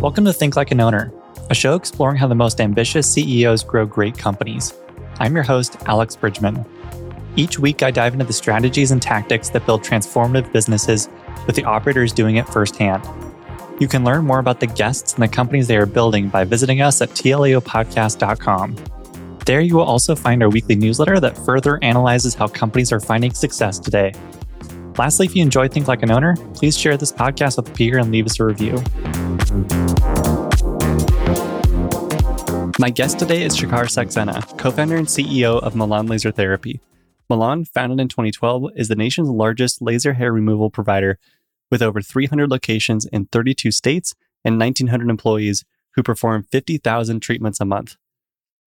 Welcome to Think Like an Owner, a show exploring how the most ambitious CEOs grow great companies. I'm your host, Alex Bridgeman. Each week, I dive into the strategies and tactics that build transformative businesses with the operators doing it firsthand. You can learn more about the guests and the companies they are building by visiting us at tlaopodcast.com. There, you will also find our weekly newsletter that further analyzes how companies are finding success today. Lastly, if you enjoy Think Like an Owner, please share this podcast with a peer and leave us a review. My guest today is Shikhar Saxena, co founder and CEO of Milan Laser Therapy. Milan, founded in 2012, is the nation's largest laser hair removal provider with over 300 locations in 32 states and 1,900 employees who perform 50,000 treatments a month.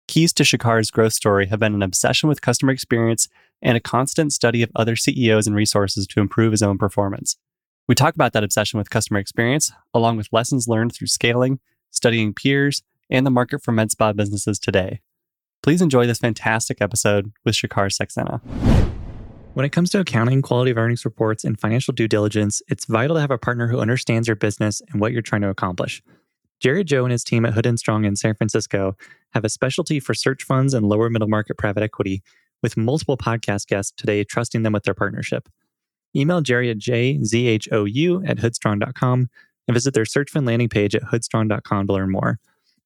Keys to Shikhar's growth story have been an obsession with customer experience and a constant study of other CEOs and resources to improve his own performance. We talk about that obsession with customer experience, along with lessons learned through scaling, studying peers, and the market for med spa businesses today. Please enjoy this fantastic episode with Shikhar Saxena. When it comes to accounting, quality of earnings reports, and financial due diligence, it's vital to have a partner who understands your business and what you're trying to accomplish. Jerry Zhou and his team at Hood and Strong in San Francisco have a specialty for search funds and lower middle market private equity with multiple podcast guests today trusting them with their partnership. Email Jerry at jzhou at hoodstrong.com and visit their search fund landing page at hoodstrong.com to learn more.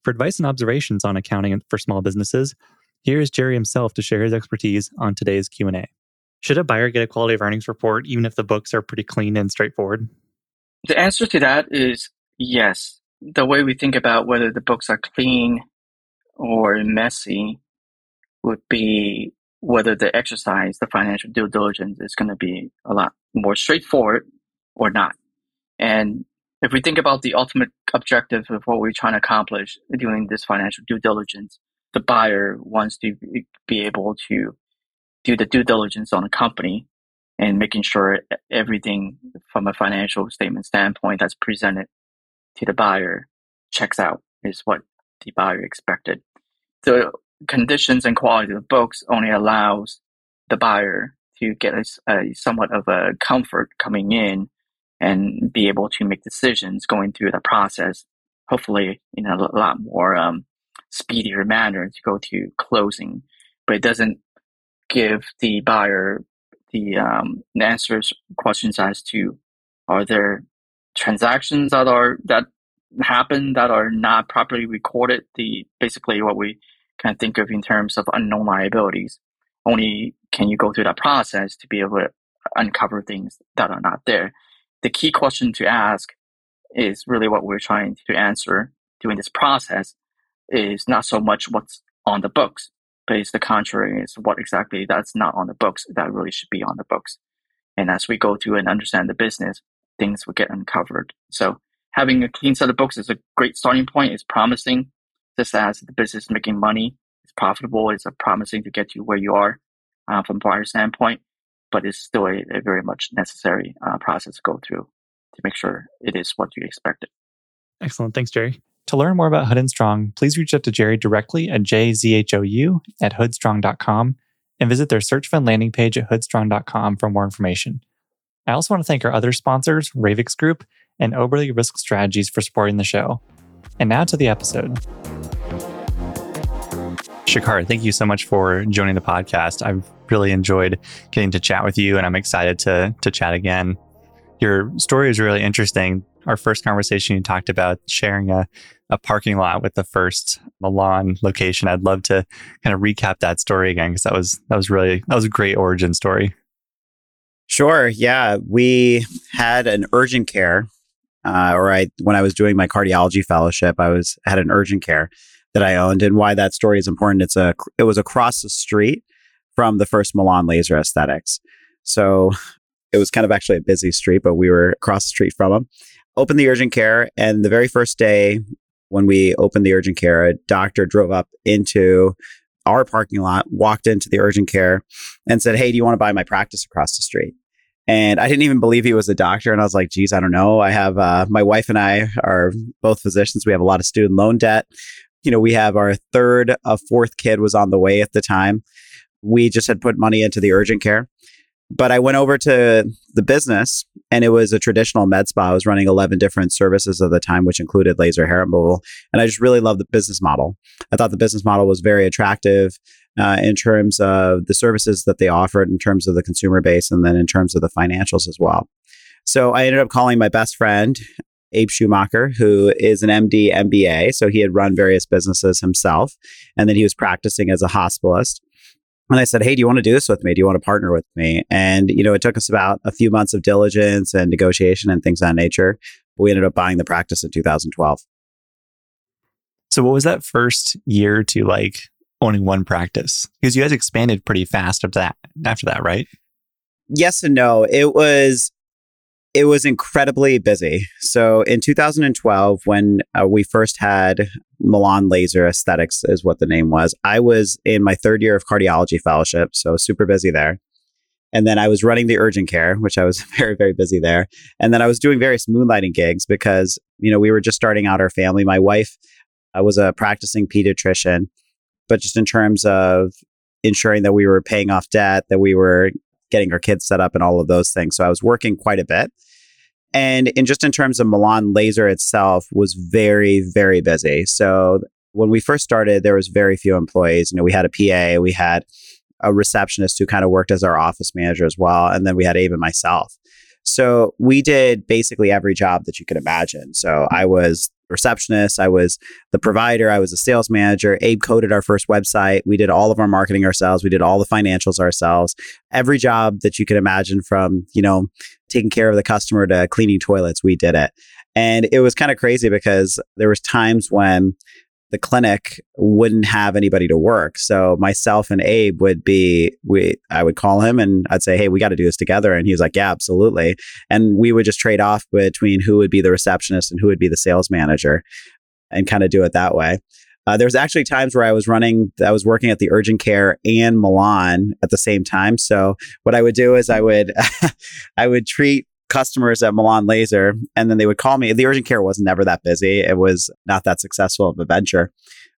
For advice and observations on accounting for small businesses, here is Jerry himself to share his expertise on today's Q&A. Should a buyer get a quality of earnings report even if the books are pretty clean and straightforward? The answer to that is yes. The way we think about whether the books are clean or messy would be whether the exercise, the financial due diligence, is going to be a lot more straightforward or not. And if we think about the ultimate objective of what we're trying to accomplish doing this financial due diligence, the buyer wants to be able to do the due diligence on a company and making sure everything from a financial statement standpoint that's presented to the buyer checks out is what the buyer expected. The conditions and quality of books only allows the buyer to get a, a, somewhat of a comfort coming in and be able to make decisions going through the process, hopefully in a lot more um, speedier manner to go to closing. But it doesn't give the buyer the um, answers questions as to are there transactions that are that happen that are not properly recorded. The basically what we can think of in terms of unknown liabilities. Only can you go through that process to be able to uncover things that are not there. The key question to ask is really what we're trying to answer during this process is not so much what's on the books, but it's the contrary is what exactly that's not on the books that really should be on the books. And as we go through and understand the business, things will get uncovered. So having a clean set of books is a great starting point. It's promising just as the business is making money, it's profitable, it's promising to get you where you are uh, from a buyer standpoint, but it's still a, a very much necessary uh, process to go through to make sure it is what you expected. Excellent. Thanks, Jerry. To learn more about Hood and Strong, please reach out to Jerry directly at jzhou at hoodstrong.com and visit their search fund landing page at hoodstrong.com for more information. I also want to thank our other sponsors, Ravix Group and Oberle Risk Strategies for supporting the show. And now to the episode. Shikhar, thank you so much for joining the podcast. I've really enjoyed getting to chat with you, and I'm excited to to chat again. Your story is really interesting. Our first conversation, you talked about sharing a, a parking lot with the first Milan location. I'd love to kind of recap that story again because that was that was really that was a great origin story. Sure. Yeah, we had an urgent care, uh, or I when I was doing my cardiology fellowship, I was had an urgent care that I owned and why that story is important. It's a it was across the street from the first Milan Laser Aesthetics. So it was kind of actually a busy street, but we were across the street from them. Opened the urgent care, and the very first day when we opened the urgent care, a doctor drove up into our parking lot, walked into the urgent care, and said, "Hey, do you want to buy my practice across the street?" And I didn't even believe he was a doctor. And I was like, geez, I don't know. I have uh, my wife and I are both physicians. We have a lot of student loan debt you know, we have our third, a fourth kid was on the way at the time. We just had put money into the urgent care. But I went over to the business and it was a traditional med spa. I was running 11 different services at the time, which included laser hair removal. And I just really loved the business model. I thought the business model was very attractive uh, in terms of the services that they offered, in terms of the consumer base, and then in terms of the financials as well. So I ended up calling my best friend, Abe Schumacher, who is an MD MBA. So he had run various businesses himself, and then he was practicing as a hospitalist. And I said, Hey, do you want to do this with me? Do you want to partner with me? And, you know, it took us about a few months of diligence and negotiation and things of that nature. We ended up buying the practice in 2012. So, what was that first year to like owning one practice? Because you guys expanded pretty fast after that, after that, right? Yes and no. It was it was incredibly busy. So in 2012, when uh, we first had Milan Laser Aesthetics, is what the name was, I was in my third year of cardiology fellowship. So super busy there. And then I was running the urgent care, which I was very, very busy there. And then I was doing various moonlighting gigs because, you know, we were just starting out our family. My wife uh, was a practicing pediatrician, but just in terms of ensuring that we were paying off debt, that we were getting our kids set up and all of those things. So I was working quite a bit. And in just in terms of Milan Laser itself was very, very busy. So when we first started, there was very few employees. You know, we had a PA, we had a receptionist who kind of worked as our office manager as well. And then we had Abe and myself. So we did basically every job that you could imagine. So I was receptionist, I was the provider, I was a sales manager. Abe coded our first website. We did all of our marketing ourselves. We did all the financials ourselves. Every job that you could imagine from, you know, taking care of the customer to cleaning toilets, we did it. And it was kind of crazy because there was times when the clinic wouldn't have anybody to work. So myself and Abe would be we I would call him and I'd say, "Hey, we got to do this together." And he was like, "Yeah, absolutely." And we would just trade off between who would be the receptionist and who would be the sales manager and kind of do it that way. Uh, there was actually times where I was running, I was working at the urgent care and Milan at the same time. So what I would do is I would, I would treat customers at Milan Laser, and then they would call me. The urgent care was never that busy. It was not that successful of a venture.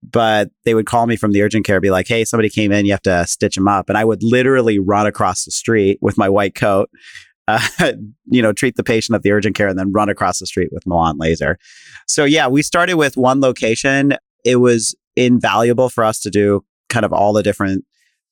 But they would call me from the urgent care, be like, hey, somebody came in, you have to stitch them up. And I would literally run across the street with my white coat, uh, you know, treat the patient at the urgent care and then run across the street with Milan Laser. So, yeah, we started with one location. It was invaluable for us to do kind of all the different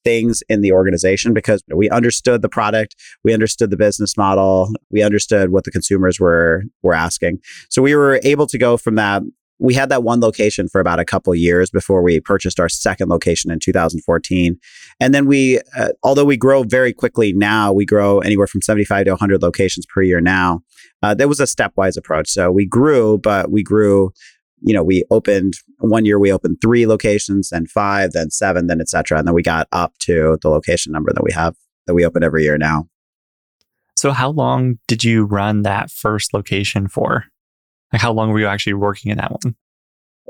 things in the organization because we understood the product, we understood the business model, we understood what the consumers were were asking. So we were able to go from that. We had that one location for about a couple years before we purchased our second location in 2014. And then we, uh, although we grow very quickly now, we grow anywhere from 75 to 100 locations per year now. Uh, that was a stepwise approach. So we grew, but we grew you know, we opened one year, we opened three locations, then five, then seven, then etc. And then we got up to the location number that we have that we open every year now. So, how long did you run that first location for? Like, how long were you actually working in that one?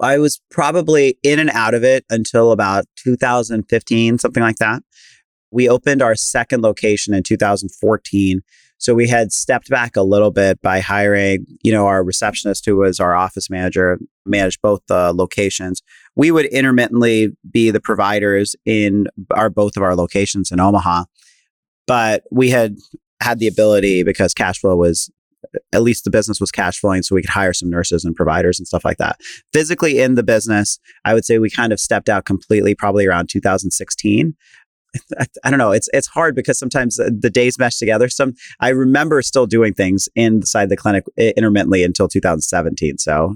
I was probably in and out of it until about 2015, something like that. We opened our second location in 2014 so we had stepped back a little bit by hiring, you know, our receptionist who was our office manager, managed both the locations. We would intermittently be the providers in our both of our locations in Omaha. But we had had the ability because cash flow was at least the business was cash flowing so we could hire some nurses and providers and stuff like that. Physically in the business, I would say we kind of stepped out completely probably around 2016. I, I, don't know. It's it's hard because sometimes the days mesh together. Some I remember still doing things inside the clinic intermittently until 2017. So,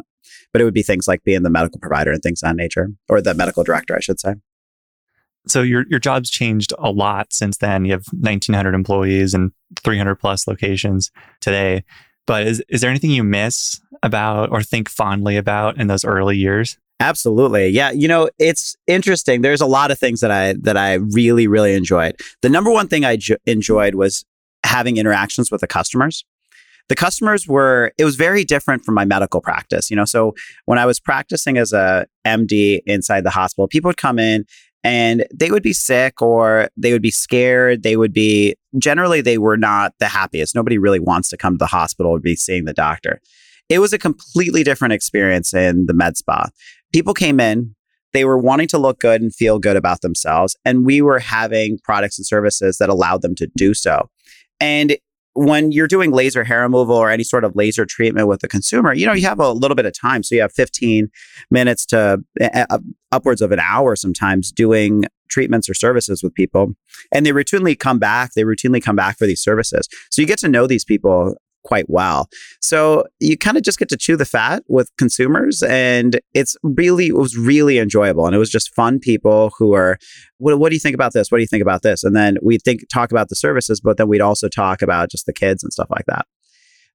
but it would be things like being the medical provider and things on nature, or the medical director, I should say. So your your job's changed a lot since then. You have 1,900 employees and 300 plus locations today. But is is there anything you miss about or think fondly about in those early years? Absolutely. Yeah, you know, it's interesting. There's a lot of things that I that I really really enjoyed. The number one thing I jo- enjoyed was having interactions with the customers. The customers were it was very different from my medical practice, you know. So when I was practicing as a MD inside the hospital, people would come in and they would be sick or they would be scared. They would be generally they were not the happiest. Nobody really wants to come to the hospital or be seeing the doctor. It was a completely different experience in the med spa people came in, they were wanting to look good and feel good about themselves. And we were having products and services that allowed them to do so. And when you're doing laser hair removal or any sort of laser treatment with the consumer, you know, you have a little bit of time. So you have 15 minutes to uh, upwards of an hour sometimes doing treatments or services with people. And they routinely come back. They routinely come back for these services. So you get to know these people quite well. So you kind of just get to chew the fat with consumers and it's really it was really enjoyable and it was just fun people who are what, what do you think about this? What do you think about this? And then we think talk about the services but then we'd also talk about just the kids and stuff like that.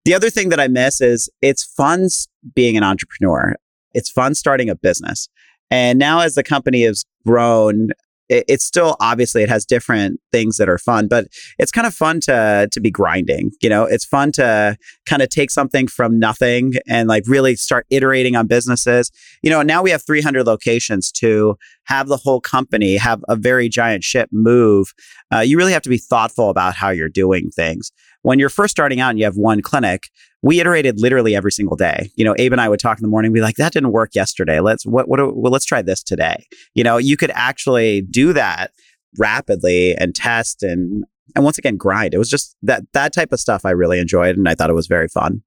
The other thing that I miss is it's fun being an entrepreneur. It's fun starting a business. And now as the company has grown, it, it's still obviously it has different things that are fun, but it's kind of fun to to be grinding. You know, it's fun to kind of take something from nothing and like really start iterating on businesses. You know, now we have 300 locations to have the whole company have a very giant ship move. Uh, you really have to be thoughtful about how you're doing things. When you're first starting out and you have one clinic, we iterated literally every single day. You know, Abe and I would talk in the morning, be like, that didn't work yesterday. Let's what what well, let's try this today. You know, you could actually do that rapidly and test and and once again grind. It was just that that type of stuff I really enjoyed and I thought it was very fun.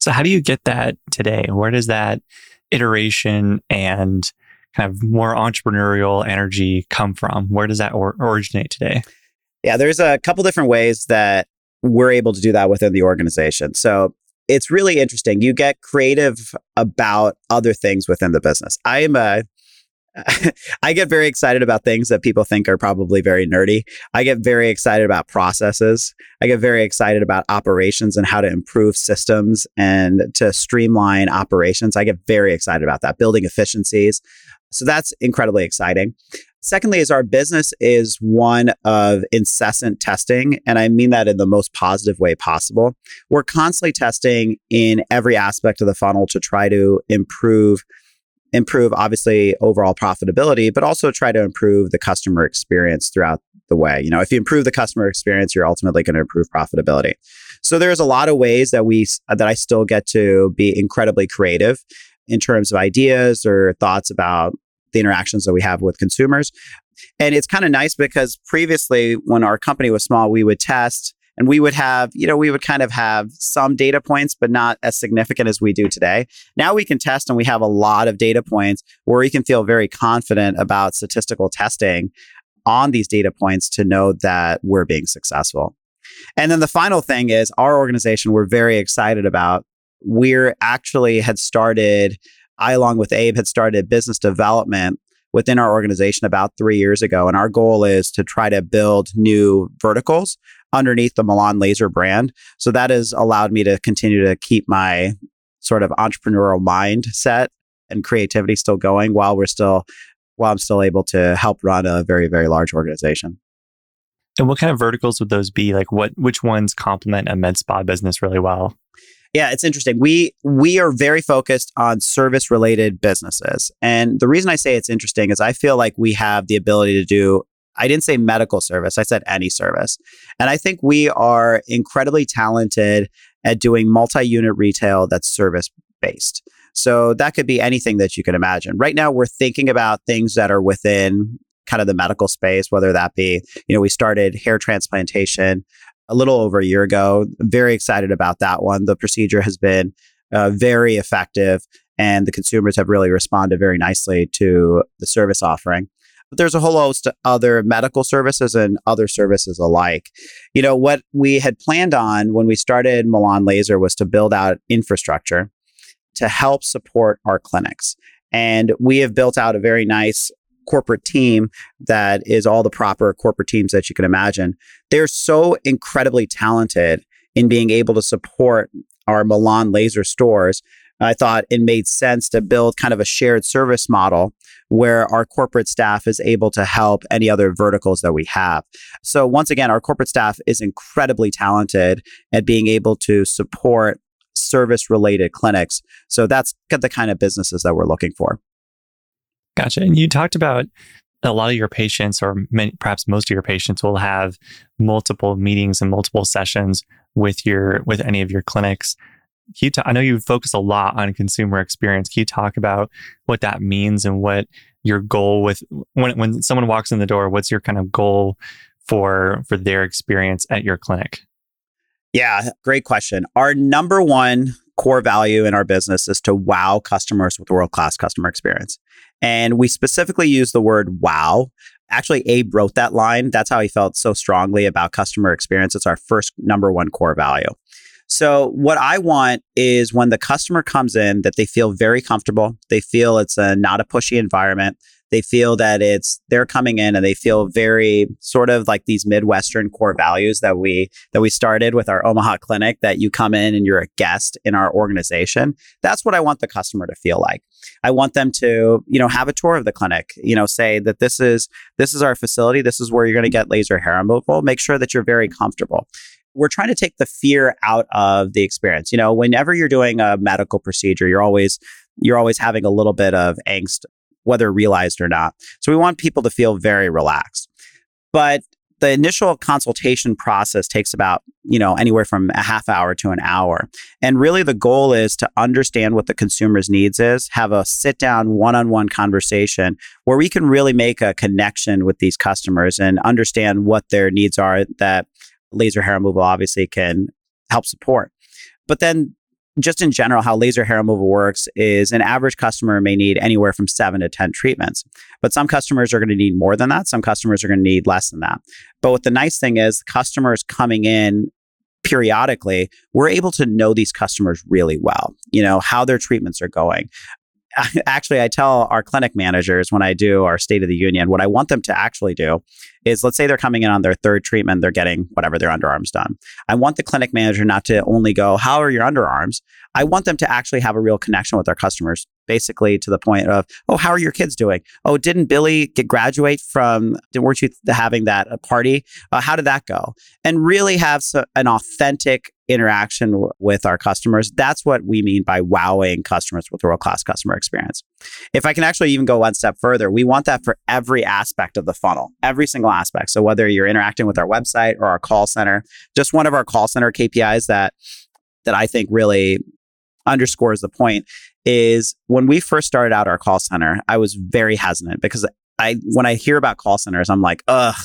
So how do you get that today? Where does that iteration and kind of more entrepreneurial energy come from? Where does that or- originate today? Yeah, there's a couple different ways that we're able to do that within the organization. So it's really interesting. You get creative about other things within the business. I am a I get very excited about things that people think are probably very nerdy. I get very excited about processes. I get very excited about operations and how to improve systems and to streamline operations. I get very excited about that, building efficiencies. So that's incredibly exciting. Secondly, is our business is one of incessant testing. And I mean that in the most positive way possible. We're constantly testing in every aspect of the funnel to try to improve improve obviously overall profitability but also try to improve the customer experience throughout the way you know if you improve the customer experience you're ultimately going to improve profitability so there's a lot of ways that we that i still get to be incredibly creative in terms of ideas or thoughts about the interactions that we have with consumers. And it's kind of nice because previously, when our company was small, we would test and we would have, you know, we would kind of have some data points, but not as significant as we do today. Now we can test and we have a lot of data points where we can feel very confident about statistical testing on these data points to know that we're being successful. And then the final thing is our organization, we're very excited about. We're actually had started I, along with Abe, had started business development within our organization about three years ago. And our goal is to try to build new verticals underneath the Milan Laser brand. So that has allowed me to continue to keep my sort of entrepreneurial mindset and creativity still going while we're still while I'm still able to help run a very, very large organization. And what kind of verticals would those be? Like what which ones complement a med spa business really well? Yeah, it's interesting. We we are very focused on service related businesses. And the reason I say it's interesting is I feel like we have the ability to do I didn't say medical service, I said any service. And I think we are incredibly talented at doing multi-unit retail that's service based. So that could be anything that you can imagine. Right now we're thinking about things that are within kind of the medical space, whether that be, you know, we started hair transplantation a little over a year ago. Very excited about that one. The procedure has been uh, very effective, and the consumers have really responded very nicely to the service offering. But there's a whole host of other medical services and other services alike. You know, what we had planned on when we started Milan Laser was to build out infrastructure to help support our clinics. And we have built out a very nice corporate team that is all the proper corporate teams that you can imagine. They're so incredibly talented in being able to support our Milan laser stores. I thought it made sense to build kind of a shared service model where our corporate staff is able to help any other verticals that we have. So, once again, our corporate staff is incredibly talented at being able to support service related clinics. So, that's the kind of businesses that we're looking for. Gotcha. And you talked about a lot of your patients, or many, perhaps most of your patients, will have multiple meetings and multiple sessions with your with any of your clinics. Can you I know you focus a lot on consumer experience. Can you talk about what that means and what your goal with when when someone walks in the door? What's your kind of goal for for their experience at your clinic? Yeah, great question. Our number one core value in our business is to wow customers with world class customer experience. And we specifically use the word wow. Actually, Abe wrote that line. That's how he felt so strongly about customer experience. It's our first number one core value. So, what I want is when the customer comes in, that they feel very comfortable. They feel it's a not a pushy environment. They feel that it's they're coming in and they feel very sort of like these Midwestern core values that we that we started with our Omaha clinic that you come in and you're a guest in our organization. That's what I want the customer to feel like. I want them to, you know, have a tour of the clinic, you know, say that this is this is our facility, this is where you're going to get laser hair removal. Make sure that you're very comfortable we're trying to take the fear out of the experience. You know, whenever you're doing a medical procedure, you're always you're always having a little bit of angst whether realized or not. So we want people to feel very relaxed. But the initial consultation process takes about, you know, anywhere from a half hour to an hour. And really the goal is to understand what the consumer's needs is, have a sit down one-on-one conversation where we can really make a connection with these customers and understand what their needs are that laser hair removal obviously can help support. But then just in general, how laser hair removal works is an average customer may need anywhere from seven to 10 treatments. But some customers are going to need more than that. Some customers are going to need less than that. But what the nice thing is, customers coming in periodically, we're able to know these customers really well, you know, how their treatments are going. Actually, I tell our clinic managers when I do our State of the Union, what I want them to actually do is let's say they're coming in on their third treatment, they're getting whatever their underarms done. I want the clinic manager not to only go, How are your underarms? I want them to actually have a real connection with their customers, basically to the point of, Oh, how are your kids doing? Oh, didn't Billy get graduate from, weren't you having that party? Uh, how did that go? And really have so, an authentic interaction with our customers. That's what we mean by wowing customers with world class customer experience. If I can actually even go one step further, we want that for every aspect of the funnel, every single aspect. So whether you're interacting with our website or our call center, just one of our call center KPIs that that I think really underscores the point is when we first started out our call center, I was very hesitant because I when I hear about call centers, I'm like, ugh,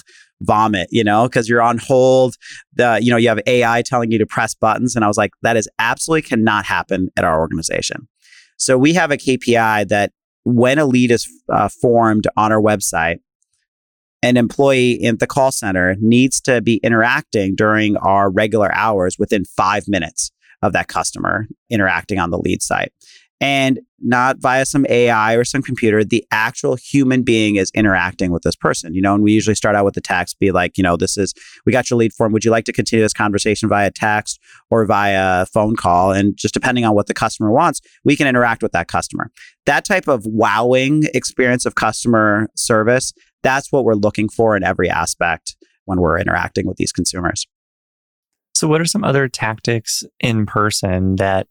vomit, you know, because you're on hold. The you know you have AI telling you to press buttons, and I was like, that is absolutely cannot happen at our organization. So we have a KPI that when a lead is uh, formed on our website, an employee in the call center needs to be interacting during our regular hours within five minutes of that customer interacting on the lead site and not via some AI or some computer. The actual human being is interacting with this person, you know, and we usually start out with the text, be like, you know, this is, we got your lead form. Would you like to continue this conversation via text or via phone call? And just depending on what the customer wants, we can interact with that customer. That type of wowing experience of customer service that's what we're looking for in every aspect when we're interacting with these consumers. So, what are some other tactics in person that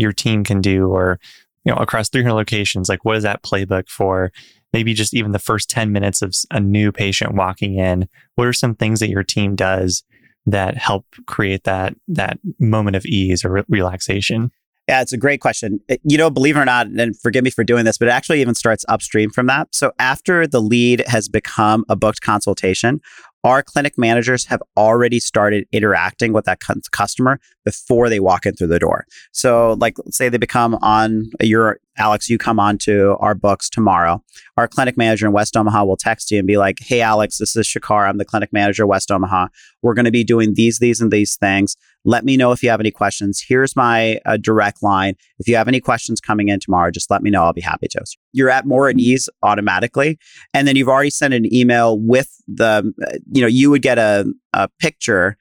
your team can do, or you know, across 300 locations? Like, what is that playbook for? Maybe just even the first 10 minutes of a new patient walking in. What are some things that your team does that help create that that moment of ease or re- relaxation? Yeah, it's a great question. Eh, you know, believe it or not, and forgive me for doing this, but it actually even starts upstream from that. So after the lead has become a booked consultation, our clinic managers have already started interacting with that customer before they walk in through the door. So, like, say they become on your Alex, you come on to our books tomorrow. Our clinic manager in West Omaha will text you and be like, Hey, Alex, this is Shikhar. I'm the clinic manager West Omaha. We're going to be doing these, these, and these things. Let me know if you have any questions. Here's my uh, direct line. If you have any questions coming in tomorrow, just let me know. I'll be happy to. You're at more at ease automatically. And then you've already sent an email with the, uh, you know, you would get a, a picture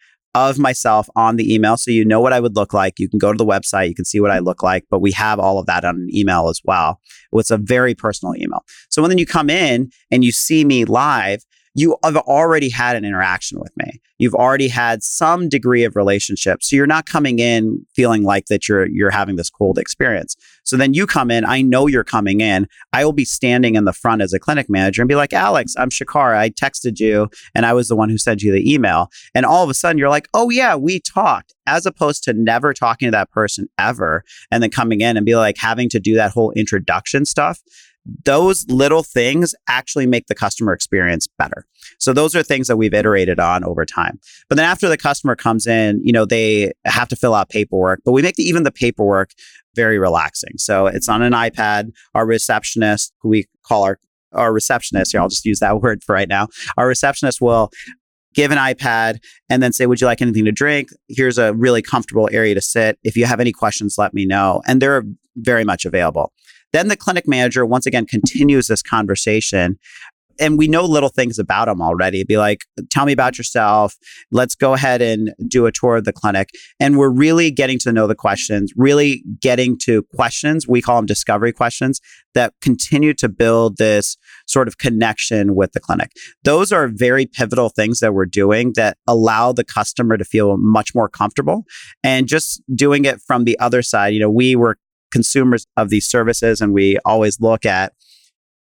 of myself on the email. So you know what I would look like. You can go to the website, you can see what I look like, but we have all of that on an email as well. It's a very personal email. So when then you come in and you see me live, you have already had an interaction with me. You've already had some degree of relationship. So you're not coming in feeling like that you're you're having this cold experience. So then you come in, I know you're coming in. I will be standing in the front as a clinic manager and be like, "Alex, I'm Shikhar. I texted you and I was the one who sent you the email." And all of a sudden you're like, "Oh yeah, we talked." As opposed to never talking to that person ever and then coming in and be like having to do that whole introduction stuff those little things actually make the customer experience better. So those are things that we've iterated on over time. But then after the customer comes in, you know, they have to fill out paperwork, but we make the, even the paperwork very relaxing. So it's on an iPad. Our receptionist, who we call our our receptionist here, I'll just use that word for right now. Our receptionist will give an iPad and then say, Would you like anything to drink? Here's a really comfortable area to sit. If you have any questions, let me know. And they're very much available. Then the clinic manager, once again, continues this conversation. And we know little things about them already. Be like, tell me about yourself. Let's go ahead and do a tour of the clinic. And we're really getting to know the questions, really getting to questions. We call them discovery questions that continue to build this sort of connection with the clinic. Those are very pivotal things that we're doing that allow the customer to feel much more comfortable. And just doing it from the other side, you know, we were consumers of these services and we always look at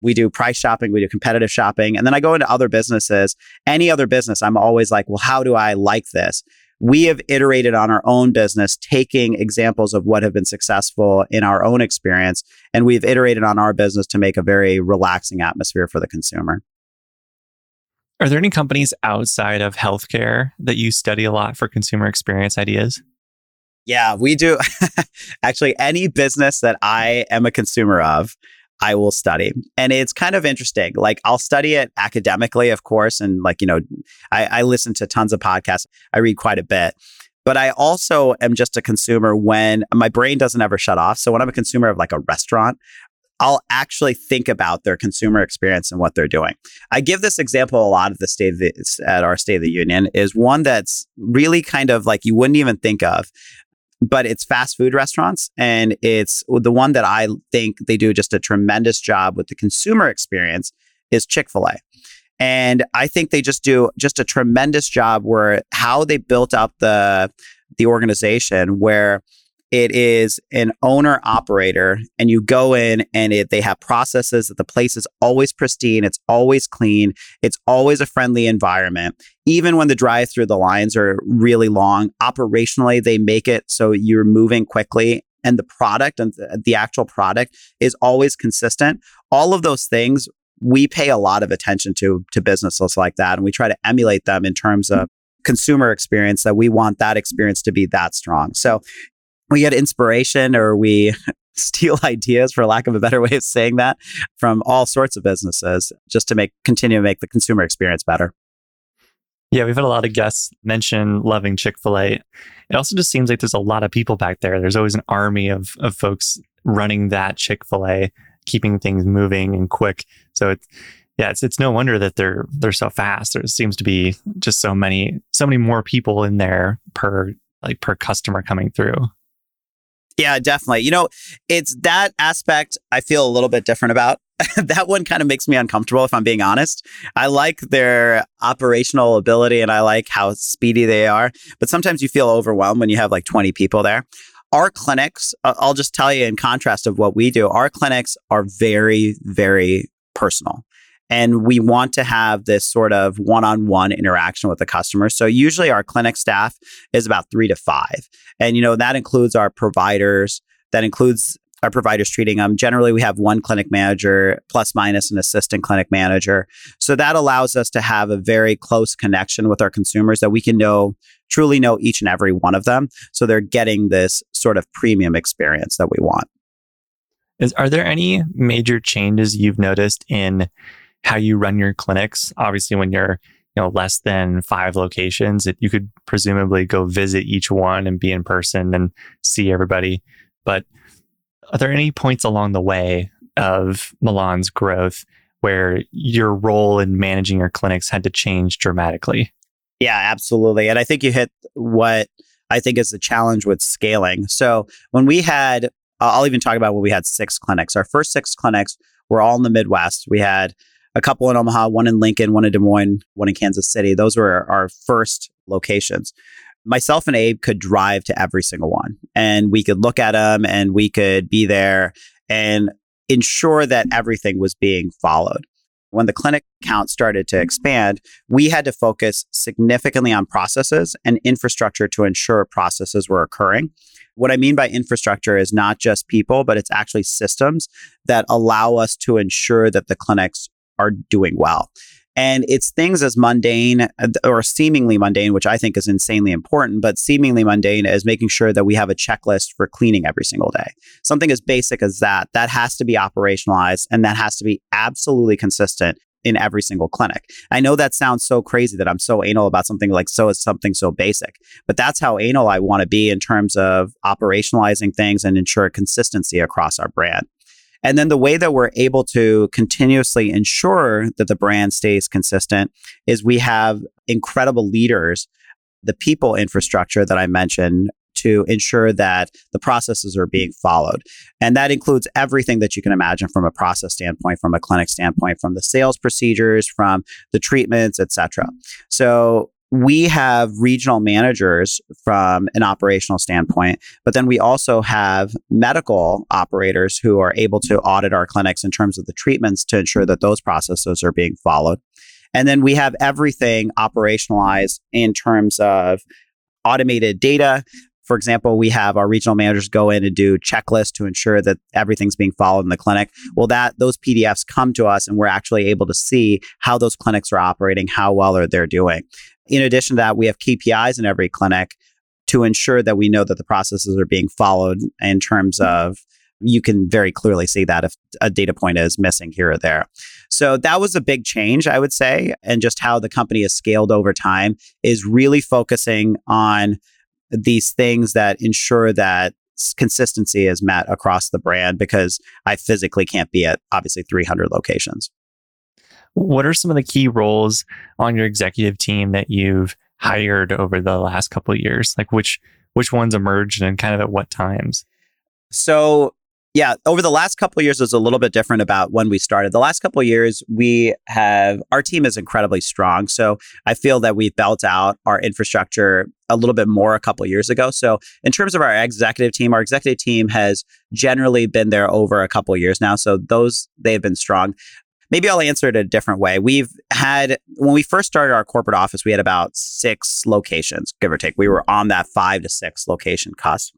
we do price shopping, we do competitive shopping. And then I go into other businesses, any other business, I'm always like, well, how do I like this? We have iterated on our own business, taking examples of what have been successful in our own experience. And we've iterated on our business to make a very relaxing atmosphere for the consumer. Are there any companies outside of healthcare that you study a lot for consumer experience ideas? Yeah, we do. Actually, any business that I am a consumer of, I will study. And it's kind of interesting. Like, I'll study it academically, of course. And, like, you know, I, I listen to tons of podcasts, I read quite a bit. But I also am just a consumer when my brain doesn't ever shut off. So, when I'm a consumer of like a restaurant, I'll actually think about their consumer experience and what they're doing. I give this example a lot of the state of the, at our State of the Union is one that's really kind of like you wouldn't even think of but it's fast food restaurants. And it's the one that I think they do just a tremendous job with the consumer experience is Chick fil A. And I think they just do just a tremendous job where how they built up the the organization where it is an owner operator and you go in and it, they have processes that the place is always pristine it's always clean it's always a friendly environment even when the drive through the lines are really long operationally they make it so you're moving quickly and the product and the actual product is always consistent all of those things we pay a lot of attention to to businesses like that and we try to emulate them in terms of consumer experience that we want that experience to be that strong. So we get inspiration or we steal ideas for lack of a better way of saying that from all sorts of businesses just to make continue to make the consumer experience better yeah we've had a lot of guests mention loving chick-fil-a it also just seems like there's a lot of people back there there's always an army of, of folks running that chick-fil-a keeping things moving and quick so it's yeah, it's it's no wonder that they're they're so fast. There seems to be just so many so many more people in there per like per customer coming through. Yeah, definitely. You know, it's that aspect I feel a little bit different about. that one kind of makes me uncomfortable if I'm being honest. I like their operational ability and I like how speedy they are, but sometimes you feel overwhelmed when you have like 20 people there. Our clinics, I'll just tell you in contrast of what we do, our clinics are very, very personal. And we want to have this sort of one on one interaction with the customer. So usually our clinic staff is about three to five. And, you know, that includes our providers, that includes our providers treating them. Generally, we have one clinic manager plus minus an assistant clinic manager. So that allows us to have a very close connection with our consumers that we can know, truly know each and every one of them. So they're getting this sort of premium experience that we want. Is, are there any major changes you've noticed in how you run your clinics. Obviously, when you're you know less than five locations, it, you could presumably go visit each one and be in person and see everybody. But are there any points along the way of Milan's growth where your role in managing your clinics had to change dramatically? Yeah, absolutely. And I think you hit what I think is the challenge with scaling. So when we had, I'll even talk about when we had six clinics. Our first six clinics were all in the Midwest. We had a couple in Omaha, one in Lincoln, one in Des Moines, one in Kansas City. Those were our first locations. Myself and Abe could drive to every single one and we could look at them and we could be there and ensure that everything was being followed. when the clinic count started to expand, we had to focus significantly on processes and infrastructure to ensure processes were occurring. What I mean by infrastructure is not just people, but it's actually systems that allow us to ensure that the clinics are doing well. And it's things as mundane uh, or seemingly mundane, which I think is insanely important, but seemingly mundane is making sure that we have a checklist for cleaning every single day. Something as basic as that, that has to be operationalized and that has to be absolutely consistent in every single clinic. I know that sounds so crazy that I'm so anal about something like so is something so basic, but that's how anal I want to be in terms of operationalizing things and ensure consistency across our brand. And then the way that we're able to continuously ensure that the brand stays consistent is we have incredible leaders, the people infrastructure that I mentioned to ensure that the processes are being followed. And that includes everything that you can imagine from a process standpoint, from a clinic standpoint, from the sales procedures, from the treatments, etc. So we have regional managers from an operational standpoint, but then we also have medical operators who are able to audit our clinics in terms of the treatments to ensure that those processes are being followed. And then we have everything operationalized in terms of automated data. For example, we have our regional managers go in and do checklists to ensure that everything's being followed in the clinic. Well, that those PDFs come to us and we're actually able to see how those clinics are operating, how well are they doing. In addition to that, we have KPIs in every clinic to ensure that we know that the processes are being followed in terms mm-hmm. of you can very clearly see that if a data point is missing here or there. So that was a big change, I would say, and just how the company has scaled over time is really focusing on these things that ensure that consistency is met across the brand because I physically can't be at obviously 300 locations. What are some of the key roles on your executive team that you've hired over the last couple of years? Like which which ones emerged and kind of at what times? So yeah, over the last couple of years is a little bit different about when we started. The last couple of years, we have our team is incredibly strong. So I feel that we've built out our infrastructure a little bit more a couple of years ago. So in terms of our executive team, our executive team has generally been there over a couple of years now. So those they've been strong maybe I'll answer it a different way. We've had, when we first started our corporate office, we had about six locations, give or take. We were on that five to six location cost.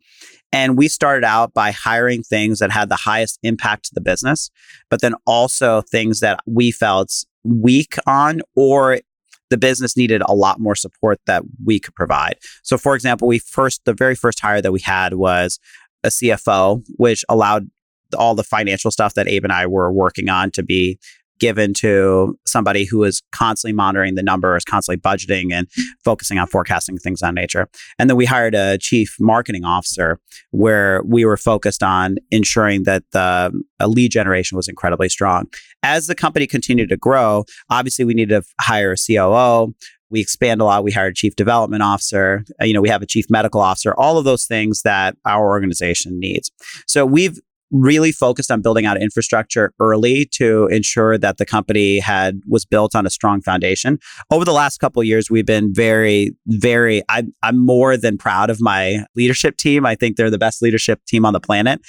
And we started out by hiring things that had the highest impact to the business, but then also things that we felt weak on or the business needed a lot more support that we could provide. So, for example, we first, the very first hire that we had was a CFO, which allowed all the financial stuff that Abe and I were working on to be given to somebody who is constantly monitoring the numbers, constantly budgeting and focusing on forecasting things on nature. And then we hired a chief marketing officer where we were focused on ensuring that the lead generation was incredibly strong. As the company continued to grow, obviously we needed to hire a COO we expand a lot. We hired a chief development officer. Uh, you know, we have a chief medical officer. All of those things that our organization needs. So we've really focused on building out infrastructure early to ensure that the company had was built on a strong foundation. Over the last couple years, we've been very, very. I, I'm more than proud of my leadership team. I think they're the best leadership team on the planet.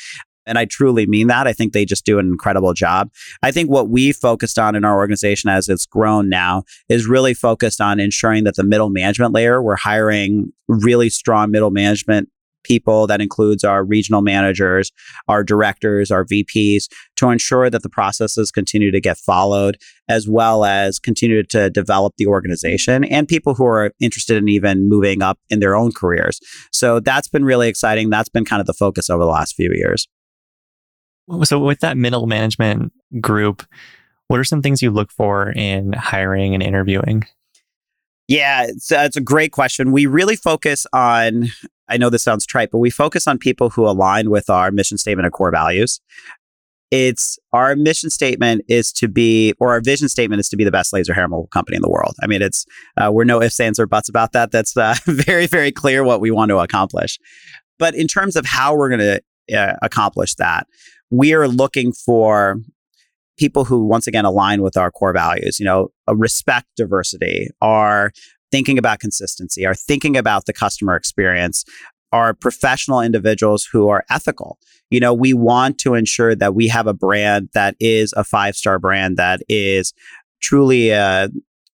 And I truly mean that. I think they just do an incredible job. I think what we focused on in our organization as it's grown now is really focused on ensuring that the middle management layer, we're hiring really strong middle management people. That includes our regional managers, our directors, our VPs to ensure that the processes continue to get followed, as well as continue to develop the organization and people who are interested in even moving up in their own careers. So that's been really exciting. That's been kind of the focus over the last few years. So, with that middle management group, what are some things you look for in hiring and interviewing? Yeah, it's, uh, it's a great question. We really focus on I know this sounds trite, but we focus on people who align with our mission statement of core values. It's our mission statement is to be, or our vision statement is to be the best laser hair removal company in the world. I mean, it's uh, we're no ifs, ands, or buts about that. That's uh, very, very clear what we want to accomplish. But in terms of how we're going to uh, accomplish that, we are looking for people who, once again, align with our core values. You know, respect diversity, are thinking about consistency, are thinking about the customer experience, are professional individuals who are ethical. You know, we want to ensure that we have a brand that is a five star brand that is truly a,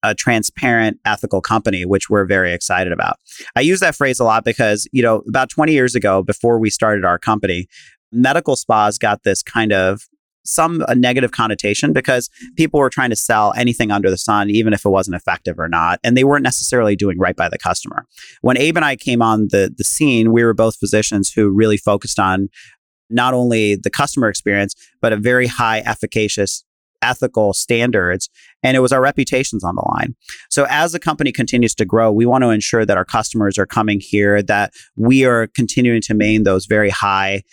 a transparent, ethical company, which we're very excited about. I use that phrase a lot because, you know, about 20 years ago, before we started our company, medical spas got this kind of some a negative connotation because people were trying to sell anything under the sun, even if it wasn't effective or not, and they weren't necessarily doing right by the customer. When Abe and I came on the the scene, we were both physicians who really focused on not only the customer experience but a very high efficacious ethical standards and it was our reputations on the line. So as the company continues to grow, we want to ensure that our customers are coming here that we are continuing to maintain those very high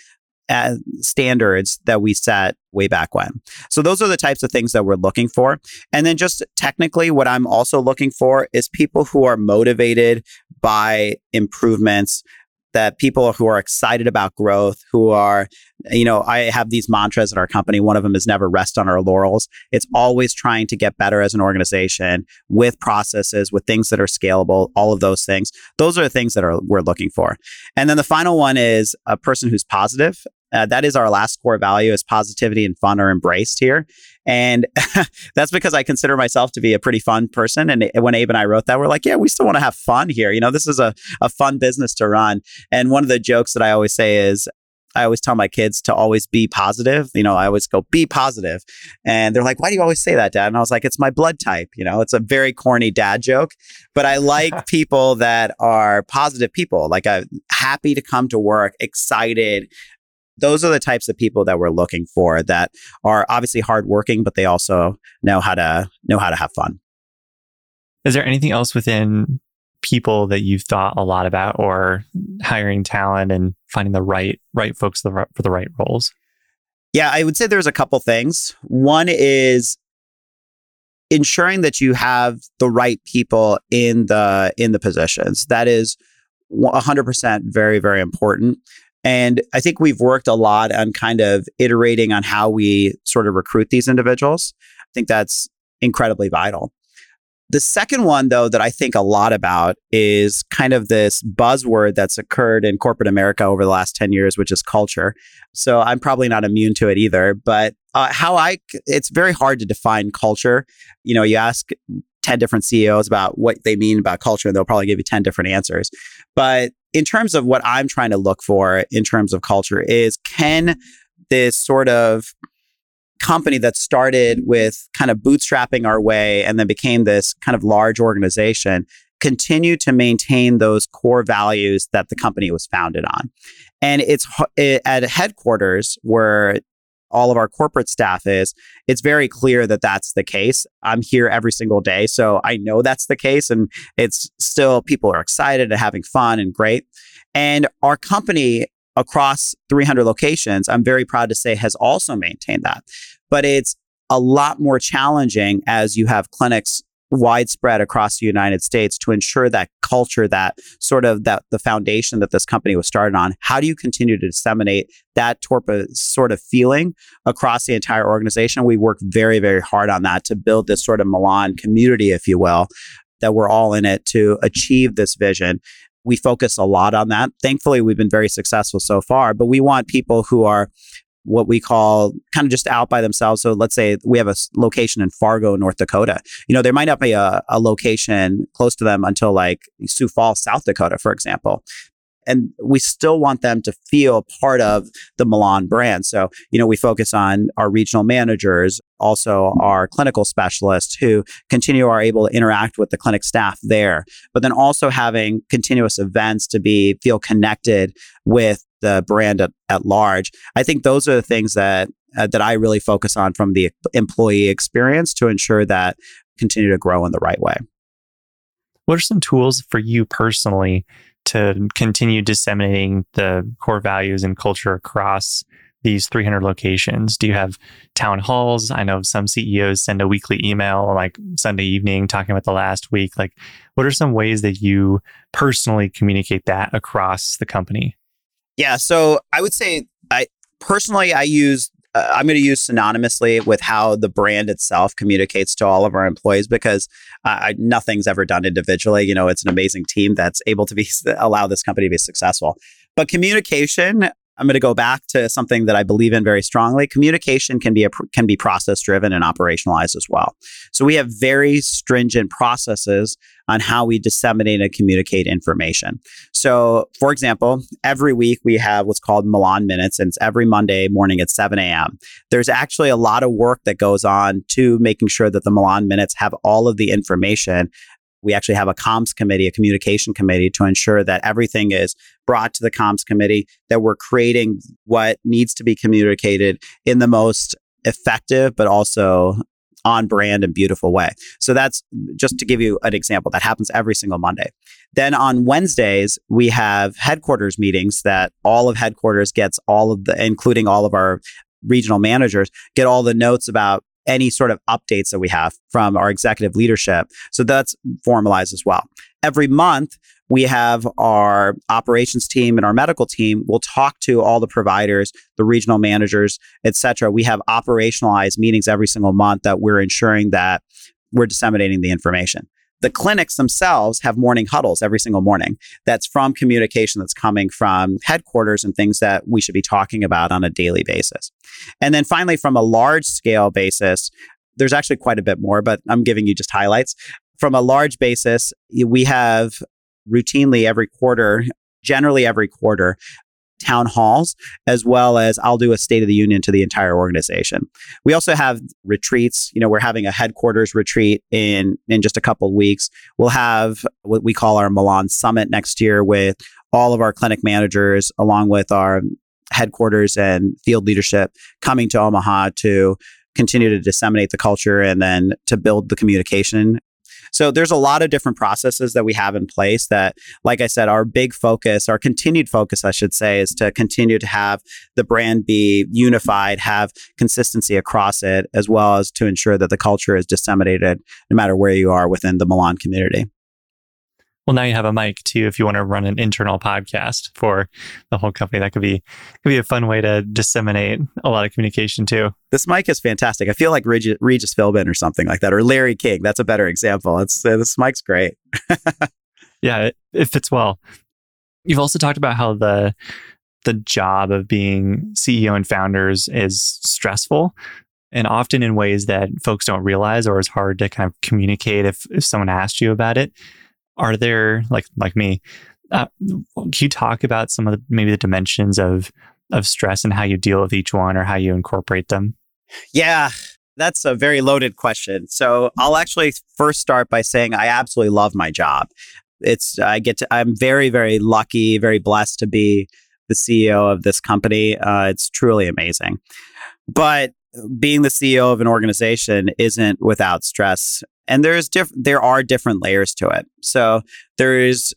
uh, standards that we set way back when. So those are the types of things that we're looking for. And then just technically what I'm also looking for is people who are motivated by improvements that people who are excited about growth, who are, you know, I have these mantras at our company. One of them is never rest on our laurels. It's always trying to get better as an organization with processes, with things that are scalable, all of those things. Those are the things that are we're looking for. And then the final one is a person who's positive. Uh, that is our last core value is positivity and fun are embraced here. And that's because I consider myself to be a pretty fun person. And when Abe and I wrote that, we're like, yeah, we still want to have fun here. You know, this is a, a fun business to run. And one of the jokes that I always say is, I always tell my kids to always be positive. You know, I always go, be positive. And they're like, why do you always say that, dad? And I was like, it's my blood type. You know, it's a very corny dad joke, but I like people that are positive people, like I'm happy to come to work, excited, those are the types of people that we're looking for that are obviously hardworking, but they also know how to know how to have fun. Is there anything else within people that you've thought a lot about or hiring talent and finding the right right folks for the right roles? Yeah, I would say there's a couple things. One is ensuring that you have the right people in the in the positions. That is 100% very very important. And I think we've worked a lot on kind of iterating on how we sort of recruit these individuals. I think that's incredibly vital. The second one, though, that I think a lot about is kind of this buzzword that's occurred in corporate America over the last 10 years, which is culture. So I'm probably not immune to it either. But uh, how I, it's very hard to define culture. You know, you ask 10 different CEOs about what they mean about culture, and they'll probably give you 10 different answers. But in terms of what I'm trying to look for in terms of culture is can this sort of company that started with kind of bootstrapping our way and then became this kind of large organization continue to maintain those core values that the company was founded on. And it's it, at headquarters where all of our corporate staff is, it's very clear that that's the case. I'm here every single day. So I know that's the case. And it's still, people are excited and having fun and great. And our company across 300 locations, I'm very proud to say, has also maintained that. But it's a lot more challenging as you have clinics widespread across the United States to ensure that culture, that sort of that the foundation that this company was started on. How do you continue to disseminate that torpa uh, sort of feeling across the entire organization? We work very, very hard on that to build this sort of Milan community, if you will, that we're all in it to achieve this vision. We focus a lot on that. Thankfully, we've been very successful so far, but we want people who are what we call kind of just out by themselves. So let's say we have a location in Fargo, North Dakota. You know, there might not be a, a location close to them until like Sioux Falls, South Dakota, for example and we still want them to feel part of the Milan brand. So, you know, we focus on our regional managers, also our clinical specialists who continue are able to interact with the clinic staff there, but then also having continuous events to be feel connected with the brand at, at large. I think those are the things that uh, that I really focus on from the employee experience to ensure that continue to grow in the right way. What are some tools for you personally to continue disseminating the core values and culture across these 300 locations? Do you have town halls? I know some CEOs send a weekly email like Sunday evening talking about the last week. Like, what are some ways that you personally communicate that across the company? Yeah. So I would say I personally, I use uh, I'm going to use synonymously with how the brand itself communicates to all of our employees because uh, nothing's ever done individually. You know, it's an amazing team that's able to be allow this company to be successful. But communication, I'm going to go back to something that I believe in very strongly. Communication can be a, can be process driven and operationalized as well. So we have very stringent processes on how we disseminate and communicate information. So, for example, every week we have what's called Milan Minutes, and it's every Monday morning at 7 a.m. There's actually a lot of work that goes on to making sure that the Milan Minutes have all of the information we actually have a comms committee, a communication committee to ensure that everything is brought to the comms committee, that we're creating what needs to be communicated in the most effective, but also on brand and beautiful way. So that's just to give you an example. That happens every single Monday. Then on Wednesdays, we have headquarters meetings that all of headquarters gets all of the, including all of our regional managers, get all the notes about any sort of updates that we have from our executive leadership. So that's formalized as well. Every month, we have our operations team and our medical team will talk to all the providers the regional managers et cetera we have operationalized meetings every single month that we're ensuring that we're disseminating the information the clinics themselves have morning huddles every single morning. That's from communication that's coming from headquarters and things that we should be talking about on a daily basis. And then finally, from a large scale basis, there's actually quite a bit more, but I'm giving you just highlights. From a large basis, we have routinely every quarter generally every quarter town halls, as well as I'll do a State of the Union to the entire organization. We also have retreats. You know, we're having a headquarters retreat in in just a couple weeks. We'll have what we call our Milan Summit next year with all of our clinic managers, along with our headquarters and field leadership, coming to Omaha to continue to disseminate the culture and then to build the communication so there's a lot of different processes that we have in place that, like I said, our big focus, our continued focus, I should say, is to continue to have the brand be unified, have consistency across it, as well as to ensure that the culture is disseminated no matter where you are within the Milan community. Well, now you have a mic too. If you want to run an internal podcast for the whole company, that could be could be a fun way to disseminate a lot of communication too. This mic is fantastic. I feel like Regis, Regis Philbin or something like that, or Larry King. That's a better example. It's uh, this mic's great. yeah, it, it fits well. You've also talked about how the the job of being CEO and founders is stressful and often in ways that folks don't realize or is hard to kind of communicate if, if someone asked you about it are there like like me uh, can you talk about some of the maybe the dimensions of of stress and how you deal with each one or how you incorporate them? Yeah that's a very loaded question. So i'll actually first start by saying i absolutely love my job. It's i get to i'm very very lucky very blessed to be the ceo of this company. Uh, it's truly amazing. But being the ceo of an organization isn't without stress and there's diff- there are different layers to it. So there's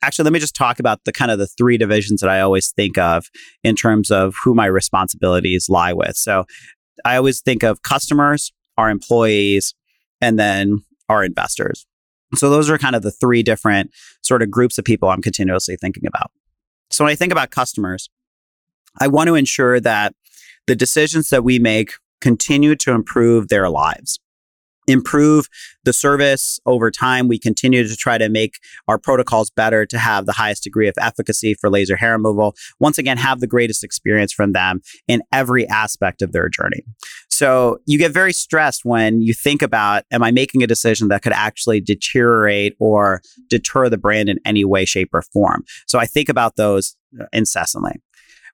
actually let me just talk about the kind of the three divisions that I always think of in terms of who my responsibilities lie with. So I always think of customers, our employees, and then our investors. So those are kind of the three different sort of groups of people I'm continuously thinking about. So when I think about customers, I want to ensure that the decisions that we make continue to improve their lives improve the service over time. We continue to try to make our protocols better to have the highest degree of efficacy for laser hair removal. Once again, have the greatest experience from them in every aspect of their journey. So you get very stressed when you think about, am I making a decision that could actually deteriorate or deter the brand in any way, shape, or form? So I think about those uh, incessantly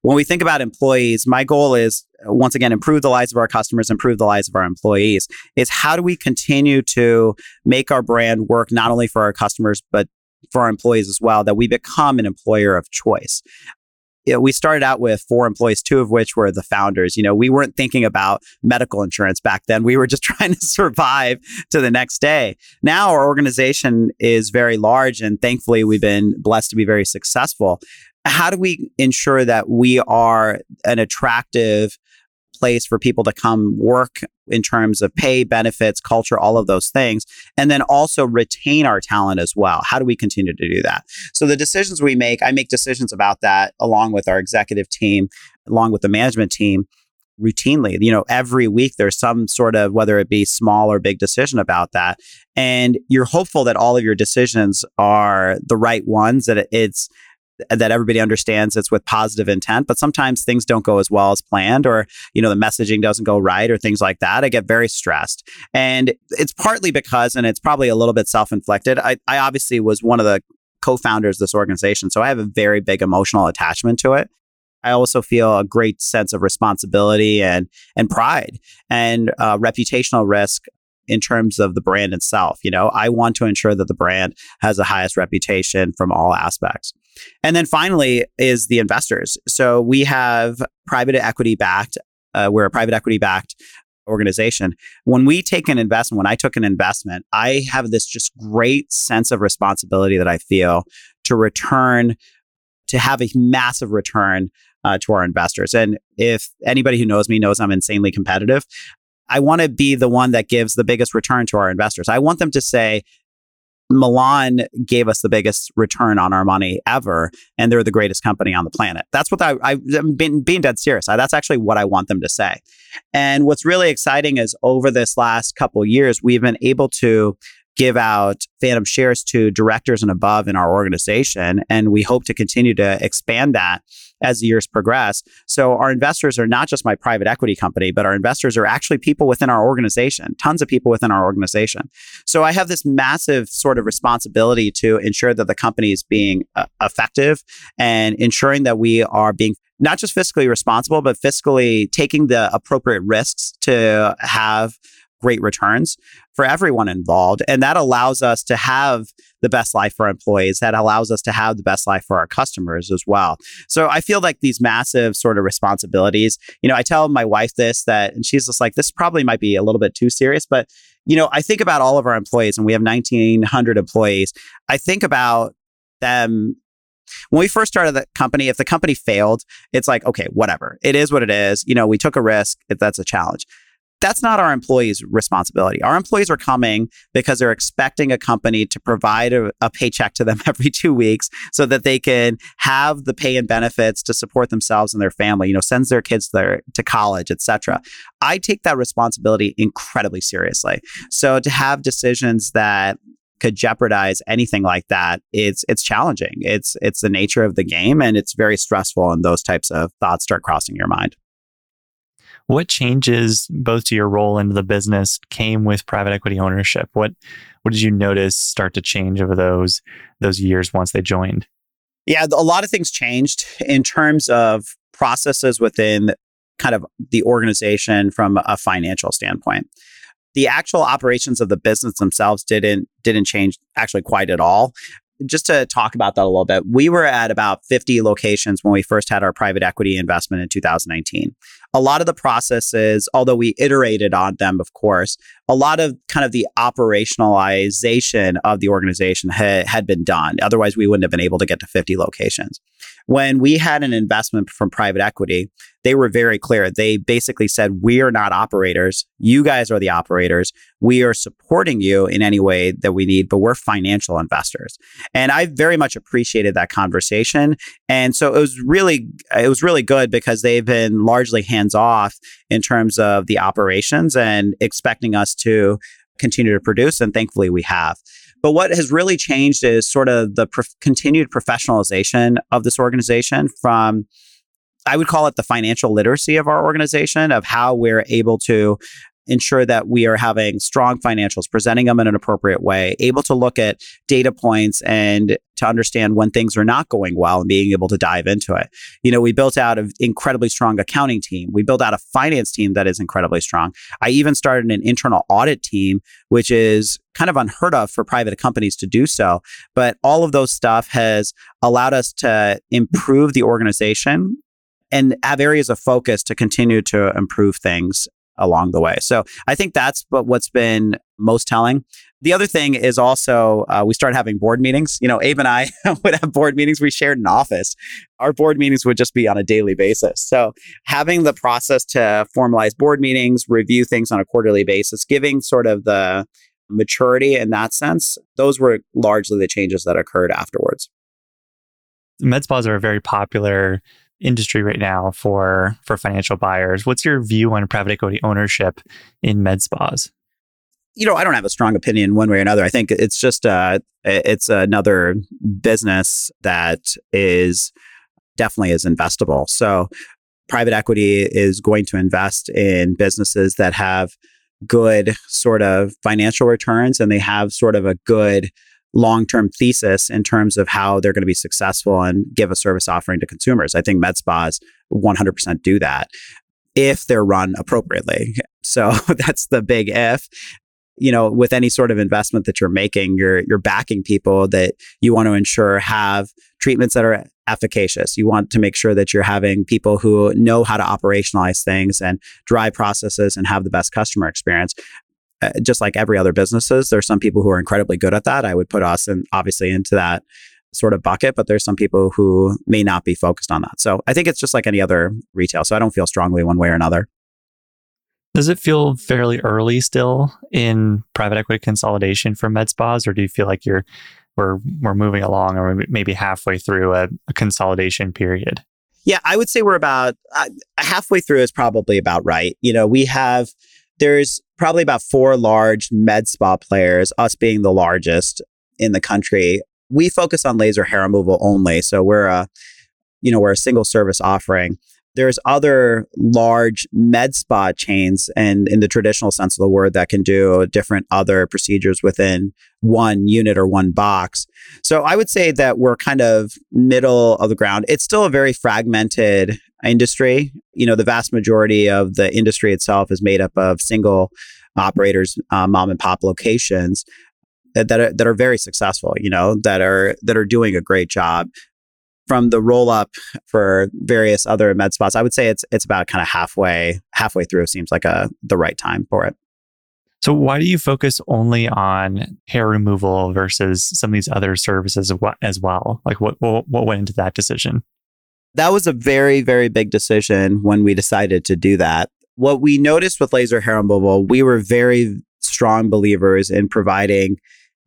when we think about employees, my goal is uh, once again improve the lives of our customers, improve the lives of our employees. Is how do we continue to make our brand work not only for our customers but for our employees as well? That we become an employer of choice. We started out with four employees, two of which were the founders. You know, we weren't thinking about medical insurance back then. We were just trying to survive to the next day. Now our organization is very large and thankfully we've been blessed to be very successful how do we ensure that we are an attractive place for people to come work in terms of pay, benefits, culture, all of those things, and then also retain our talent as well. How do we continue to do that? So the decisions we make, I make decisions about that along with our executive team, along with the management team. routinely. You know, every week there's some sort of, whether it be small or big decision about that. And you're hopeful that all of your decisions are the right ones, that it's, that everybody understands it's with positive intent but sometimes things don't go as well as planned or you know the messaging doesn't go right or things like that i get very stressed and it's partly because and it's probably a little bit self-inflicted i, I obviously was one of the co-founders of this organization so i have a very big emotional attachment to it I also feel a great sense of responsibility and and pride and uh, reputational risk in terms of the brand itself. You know, I want to ensure that the brand has the highest reputation from all aspects. And then finally is the investors. So we have private equity backed. Uh, we're a private equity backed organization. When we take an investment, when I took an investment, I have this just great sense of responsibility that I feel to return, to have a massive return uh, to our investors. And if anybody who knows me knows I'm insanely competitive, I want to be the one that gives the biggest return to our investors. I want them to say, Milan gave us the biggest return on our money ever, and they're the greatest company on the planet. That's what I, I am being, being dead serious. I, that's actually what I want them to say. And what's really exciting is over this last couple years, we've been able to give out phantom shares to directors and above in our organization, and we hope to continue to expand that as the years progress. So our investors are not just my private equity company, but our investors are actually people within our organization, tons of people within our organization. So I have this massive sort of responsibility to ensure that the company is being uh, effective and ensuring that we are being not just fiscally responsible, but fiscally taking the appropriate risks to have great returns for everyone involved. And that allows us to have the best life for employees. That allows us to have the best life for our customers as well. So I feel like these massive sort of responsibilities, you know, I tell my wife this that, and she's just like, this probably might be a little bit too serious, but you know, I think about all of our employees and we have 1900 employees. I think about them when we first started the company, if the company failed, it's like, okay, whatever. It is what it is. You know, we took a risk. That's a challenge that's not our employees' responsibility. Our employees are coming because they're expecting a company to provide a, a, paycheck to them every two weeks so that they can have the pay and benefits to support themselves and their family, you know, sends their kids there to college, etc. I take that responsibility incredibly seriously. So to have decisions that could jeopardize anything like that it's it's challenging it's it's the nature of the game and it's very stressful and those types of thoughts start crossing your mind what changes both to your role and the business came with private equity ownership? What what did you notice start to change over those those years once they joined? Yeah, a lot of things changed in terms of processes within kind of the organization from a financial standpoint. The actual operations of the business themselves didn't didn't change actually quite at all just to talk about that a little bit, we were at about 50 locations when we first had our private equity investment in 2019 a lot of the processes, although we iterated on them, of course, a lot of kind of the operationalization of the organization ha- had been done. Otherwise, we wouldn't have been able to get to 50 locations. When we had an investment from private equity, they were very clear. They basically said, We are not operators. You guys are the operators. We are supporting you in any way that we need, but we're financial investors. And I very much appreciated that conversation. And so it was really, it was really good because they've been largely hands off in terms of the operations and expecting us to continue to produce. And thankfully we have. But what has really changed is sort of the continued professionalization of this organization from I would call it the financial literacy of our organization of how we're able to ensure that we are having strong financials, presenting them in an appropriate way, able to look at data points and to understand when things are not going well and being able to dive into it. You know, we built out an incredibly strong accounting team. We built out a finance team that is incredibly strong. I even started an internal audit team, which is kind of unheard of for private companies to do so. But all of those stuff has allowed us to improve the organization and have areas of focus to continue to improve things along the way. So I think that's what, what's been most telling. The other thing is also uh, we started having board meetings. You know, Abe and I would have board meetings. We shared an office. Our board meetings would just be on a daily basis. So having the process to formalize board meetings, review things on a quarterly basis, giving sort of the maturity in that sense, those were largely the changes that occurred afterwards. Med spas are a very popular industry right now for for financial buyers. What's your view on private equity ownership in med spas? You know, I don't have a strong opinion one way or another. I think it's just uh, it's another business that is definitely is investable. So private equity is going to invest in businesses that have good sort of financial returns and they have sort of a good long term thesis in terms of how they're going to be successful and give a service offering to consumers. I think med spas 100% do that if they're run appropriately. So that's the big if. You know, with any sort of investment that you're making, you're you're backing people that you want to ensure have treatments that are efficacious. You want to make sure that you're having people who know how to operationalize things and drive processes and have the best customer experience. Uh, just like every other businesses, there's some people who are incredibly good at that. I would put us and obviously into that sort of bucket, but there's some people who may not be focused on that. So I think it's just like any other retail. So I don't feel strongly one way or another. Does it feel fairly early still in private equity consolidation for med spas, or do you feel like you're we're we're moving along, or maybe halfway through a, a consolidation period? Yeah, I would say we're about uh, halfway through is probably about right. You know, we have there's probably about four large med spa players, us being the largest in the country. We focus on laser hair removal only, so we're a you know we're a single service offering there's other large med spa chains and in the traditional sense of the word that can do different other procedures within one unit or one box. So I would say that we're kind of middle of the ground. It's still a very fragmented industry. You know, the vast majority of the industry itself is made up of single operators, uh, mom and pop locations that are, that are very successful, you know, that are that are doing a great job from the roll up for various other med spas, I would say it's it's about kind of halfway halfway through. Seems like a the right time for it. So why do you focus only on hair removal versus some of these other services as well? Like what what, what went into that decision? That was a very very big decision when we decided to do that. What we noticed with laser hair removal, we were very strong believers in providing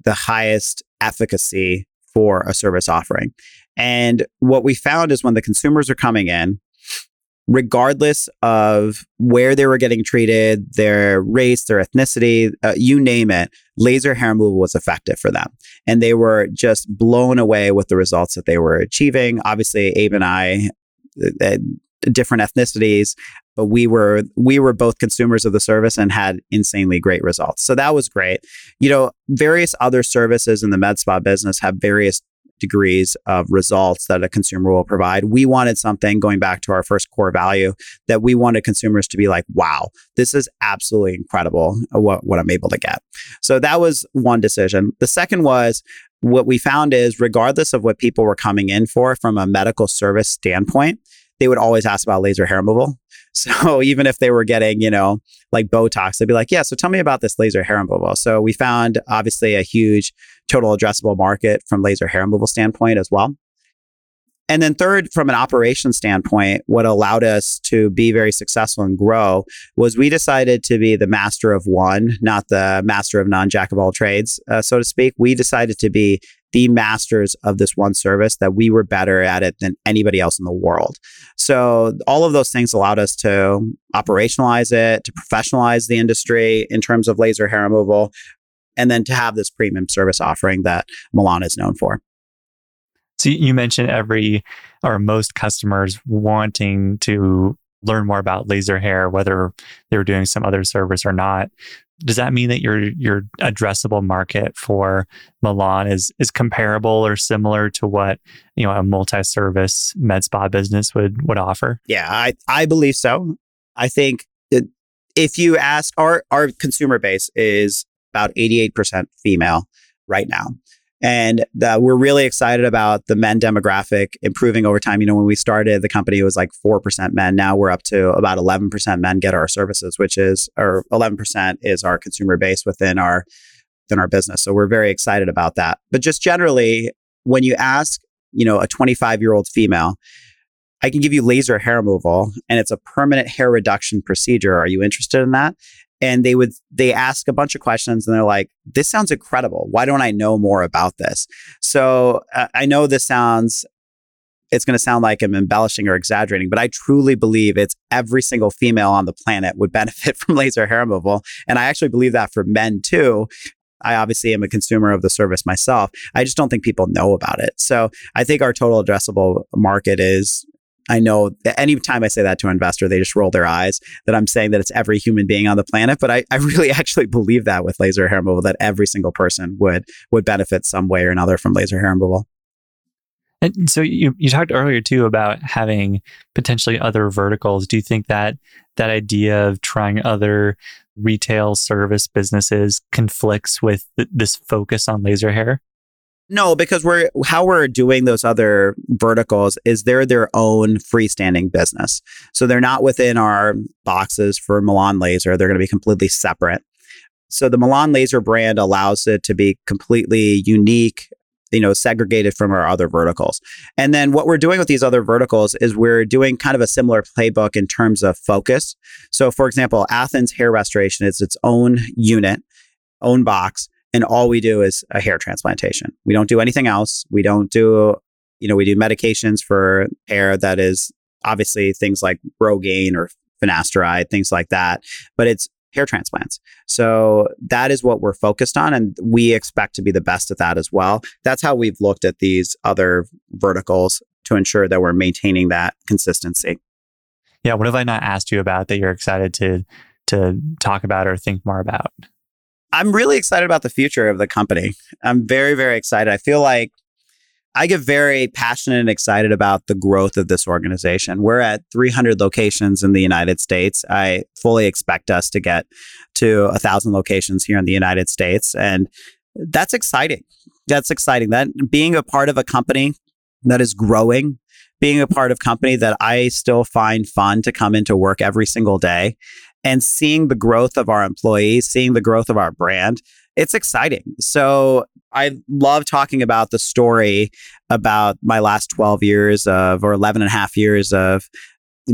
the highest efficacy for a service offering. And what we found is when the consumers are coming in, regardless of where they were getting treated, their race, their ethnicity, uh, you name it, laser hair removal was effective for them. And they were just blown away with the results that they were achieving. Obviously, Abe and I, uh, different ethnicities, but we were we were both consumers of the service and had insanely great results. So that was great. You know, various other services in the med spa business have various degrees of results that a consumer will provide. We wanted something going back to our first core value that we wanted consumers to be like, wow, this is absolutely incredible uh, what, what I'm able to get. So that was one decision. The second was what we found is regardless of what people were coming in for from a medical service standpoint, they would always ask about laser hair removal. So even if they were getting, you know, like Botox, they'd be like, yeah, so tell me about this laser hair removal. So we found obviously a huge total addressable market from laser hair removal standpoint as well. And then third, from an operation standpoint, what allowed us to be very successful and grow was we decided to be the master of one, not the master of none, jack of all trades, uh, so to speak. We decided to be the masters of this one service that we were better at it than anybody else in the world. So all of those things allowed us to operationalize it, to professionalize the industry in terms of laser hair removal, and then to have this premium service offering that Milan is known for. So you mentioned every or most customers wanting to learn more about laser hair, whether they were doing some other service or not does that mean that your your addressable market for Milan is is comparable or similar to what you know a multi-service med spa business would would offer? Yeah, I I believe so. I think if you ask our our consumer base is about 88% female right now. And uh, we're really excited about the men demographic improving over time. You know, when we started, the company it was like 4% men. Now we're up to about 11% men get our services, which is, or 11% is our consumer base within our, within our business. So we're very excited about that. But just generally, when you ask, you know, a 25 year old female, I can give you laser hair removal and it's a permanent hair reduction procedure. Are you interested in that? And they would they ask a bunch of questions and they're like this sounds incredible why don't i know more about this so uh, i know this sounds it's going to sound like I'm embellishing or exaggerating, but I truly believe it's every single female on the planet would benefit from laser hair removal. And I actually believe that for men too. I obviously am a consumer of the service myself. I just don't think people know about it. So I think our total addressable market is I know that anytime I say that to an investor, they just roll their eyes that I'm saying that it's every human being on the planet. But I, I really actually believe that with laser hair removal, that every single person would would benefit some way or another from laser hair removal. And so you, you talked earlier too about having potentially other verticals. Do you think that that idea of trying other retail service businesses conflicts with th- this focus on laser hair? No, because we're how we're doing those other verticals is they're their own freestanding business. So they're not within our boxes for Milan Laser. They're going to be completely separate. So the Milan Laser brand allows it to be completely unique, you know, segregated from our other verticals. And then what we're doing with these other verticals is we're doing kind of a similar playbook in terms of focus. So for example, Athens Hair Restoration is its own unit, own box and all we do is a hair transplantation. We don't do anything else. We don't do, you know, we do medications for hair that is obviously things like Rogaine or finasteride, things like that, but it's hair transplants. So that is what we're focused on. And we expect to be the best at that as well. That's how we've looked at these other verticals to ensure that we're maintaining that consistency. Yeah. What have I not asked you about that you're excited to to talk about or think more about? I'm really excited about the future of the company. I'm very, very excited. I feel like I get very passionate and excited about the growth of this organization. We're at 300 locations in the United States. I fully expect us to get to a thousand locations here in the United States, and that's exciting. That's exciting. That being a part of a company that is growing, being a part of company that I still find fun to come into work every single day, and seeing the growth of our employees, seeing the growth of our brand, it's exciting. So I love talking about the story about my last 12 years of, or 11 and a half years of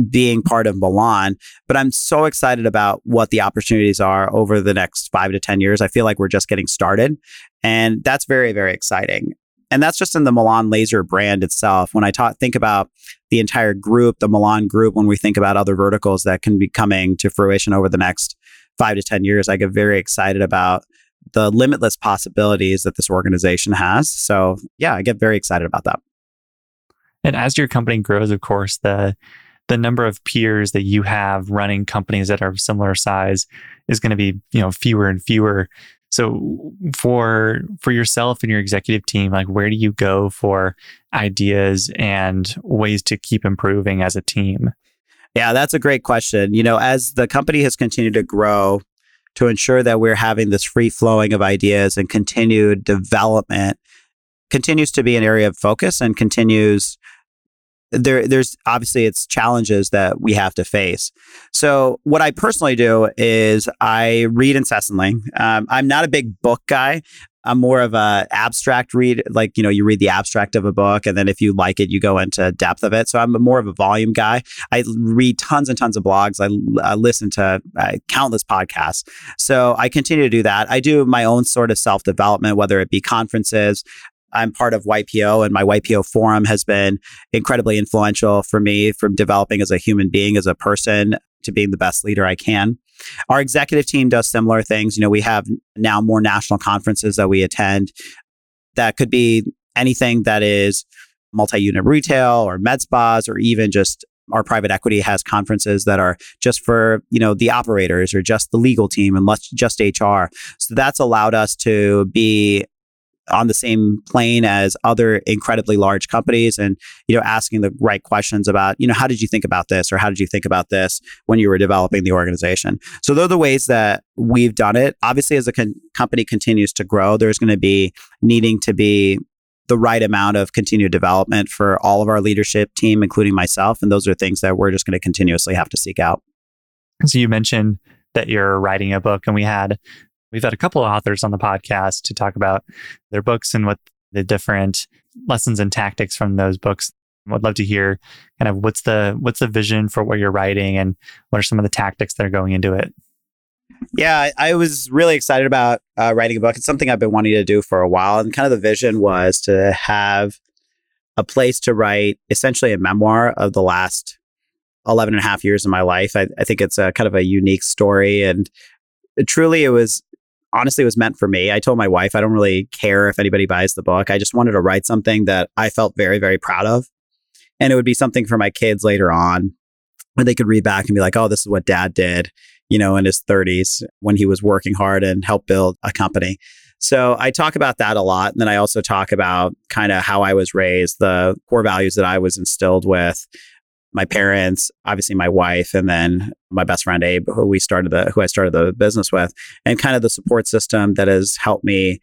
being part of Milan. But I'm so excited about what the opportunities are over the next five to 10 years. I feel like we're just getting started. And that's very, very exciting. And that's just in the Milan Laser brand itself. When I talk, think about the entire group, the Milan group, when we think about other verticals that can be coming to fruition over the next five to 10 years, I get very excited about the limitless possibilities that this organization has. So, yeah, I get very excited about that. And as your company grows, of course, the the number of peers that you have running companies that are of similar size is going to be, you know, fewer and fewer. So for for yourself and your executive team, like where do you go for ideas and ways to keep improving as a team? Yeah, that's a great question. You know, as the company has continued to grow, to ensure that we're having this free flowing of ideas and continued development continues to be an area of focus and continues there there's obviously it's challenges that we have to face. So what I personally do is I read incessantly. Um, I'm not a big book guy. I'm more of a abstract read, like you know, you read the abstract of a book, and then if you like it, you go into depth of it. So I'm more of a volume guy. I read tons and tons of blogs. I, I listen to uh, countless podcasts. So I continue to do that. I do my own sort of self development, whether it be conferences. I'm part of YPO, and my YPO forum has been incredibly influential for me from developing as a human being, as a person, to being the best leader I can. Our executive team does similar things. You know, we have now more national conferences that we attend. That could be anything that is multi-unit retail or med spas or even just our private equity has conferences that are just for you know the operators or just the legal team and just HR. So that's allowed us to be on the same plane as other incredibly large companies and you know asking the right questions about you know how did you think about this or how did you think about this when you were developing the organization? So those are the ways that we've done it. Obviously as the con- company continues to grow there's going to be needing to be the right amount of continued development for all of our leadership team including myself and those are things that we're just going to continuously have to seek out. So you mentioned that you're writing a book and we had We've had a couple of authors on the podcast to talk about their books and what the different lessons and tactics from those books. Would love to hear kind of what's the what's the vision for what you're writing and what are some of the tactics that are going into it. Yeah, I was really excited about uh, writing a book. It's something I've been wanting to do for a while, and kind of the vision was to have a place to write essentially a memoir of the last 11 and a half years of my life. I, I think it's a kind of a unique story. And truly, it was honestly, was meant for me. I told my wife, I don't really care if anybody buys the book. I just wanted to write something that I felt very, very proud of. And it would be something for my kids later on when they could read back and be like, oh, this is what dad did, you know, in his 30s when he was working hard and helped build a company. So I talk about that a lot. And then I also talk about kind of how I was raised, the core values that I was instilled with my parents, obviously my wife, and then my best friend Abe, who we started the who I started the business with, and kind of the support system that has helped me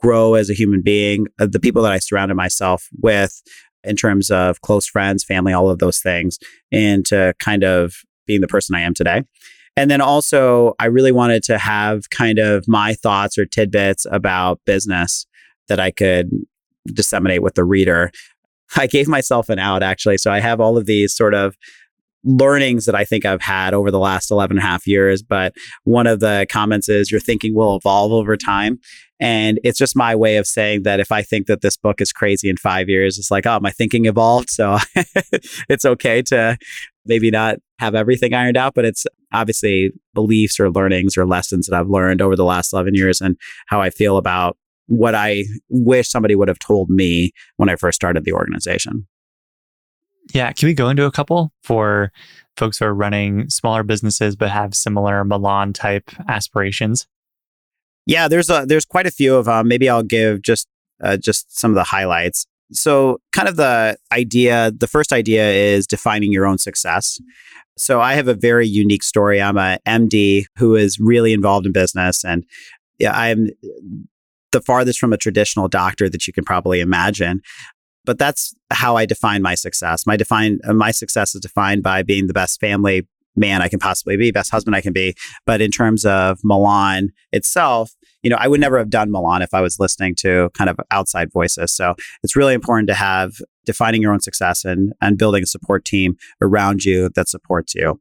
grow as a human being, uh, the people that I surrounded myself with in terms of close friends, family, all of those things, into kind of being the person I am today. And then also, I really wanted to have kind of my thoughts or tidbits about business that I could disseminate with the reader. I gave myself an out actually. So I have all of these sort of learnings that I think I've had over the last 11 and a half years. But one of the comments is your thinking will evolve over time. And it's just my way of saying that if I think that this book is crazy in five years, it's like, oh, my thinking evolved. So it's okay to maybe not have everything ironed out, but it's obviously beliefs or learnings or lessons that I've learned over the last 11 years and how I feel about what I wish somebody would have told me when I first started the organization. Yeah. Can we go into a couple for folks who are running smaller businesses but have similar Milan type aspirations? Yeah, there's a there's quite a few of them. Maybe I'll give just uh, just some of the highlights. So, kind of the idea, the first idea is defining your own success. So, I have a very unique story. I'm a MD who is really involved in business, and yeah, I'm the farthest from a traditional doctor that you can probably imagine. But that's how I define my success. My define uh, my success is defined by being the best family man I can possibly be, best husband I can be. But in terms of Milan itself, you know, I would never have done Milan if I was listening to kind of outside voices. So it's really important to have defining your own success and and building a support team around you that supports you.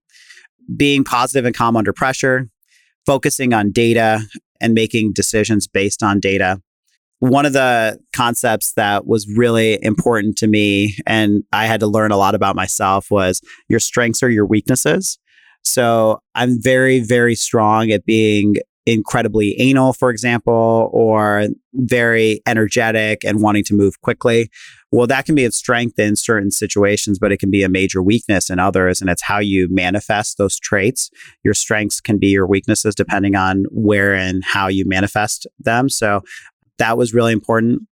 Being positive and calm under pressure, focusing on data and making decisions based on data. One of the concepts that was really important to me, and I had to learn a lot about myself, was your strengths are your weaknesses. So I'm very, very strong at being incredibly anal, for example, or very energetic and wanting to move quickly. Well, that can be a strength in certain situations, but it can be a major weakness in others. And it's how you manifest those traits. Your strengths can be your weaknesses depending on where and how you manifest them. So that was really important.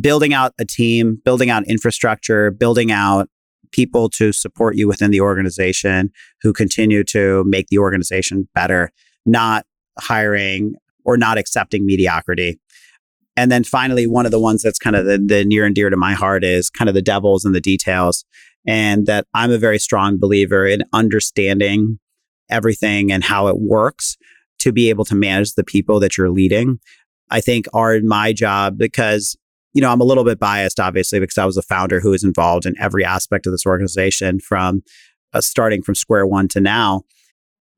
Building out a team, building out infrastructure, building out people to support you within the organization who continue to make the organization better, not hiring or not accepting mediocrity. And then finally, one of the ones that's kind of the, the near and dear to my heart is kind of the devils in the details. And that I'm a very strong believer in understanding everything and how it works to be able to manage the people that you're leading. I think are in my job because, you know, I'm a little bit biased, obviously, because I was a founder who was involved in every aspect of this organization from uh, starting from square one to now.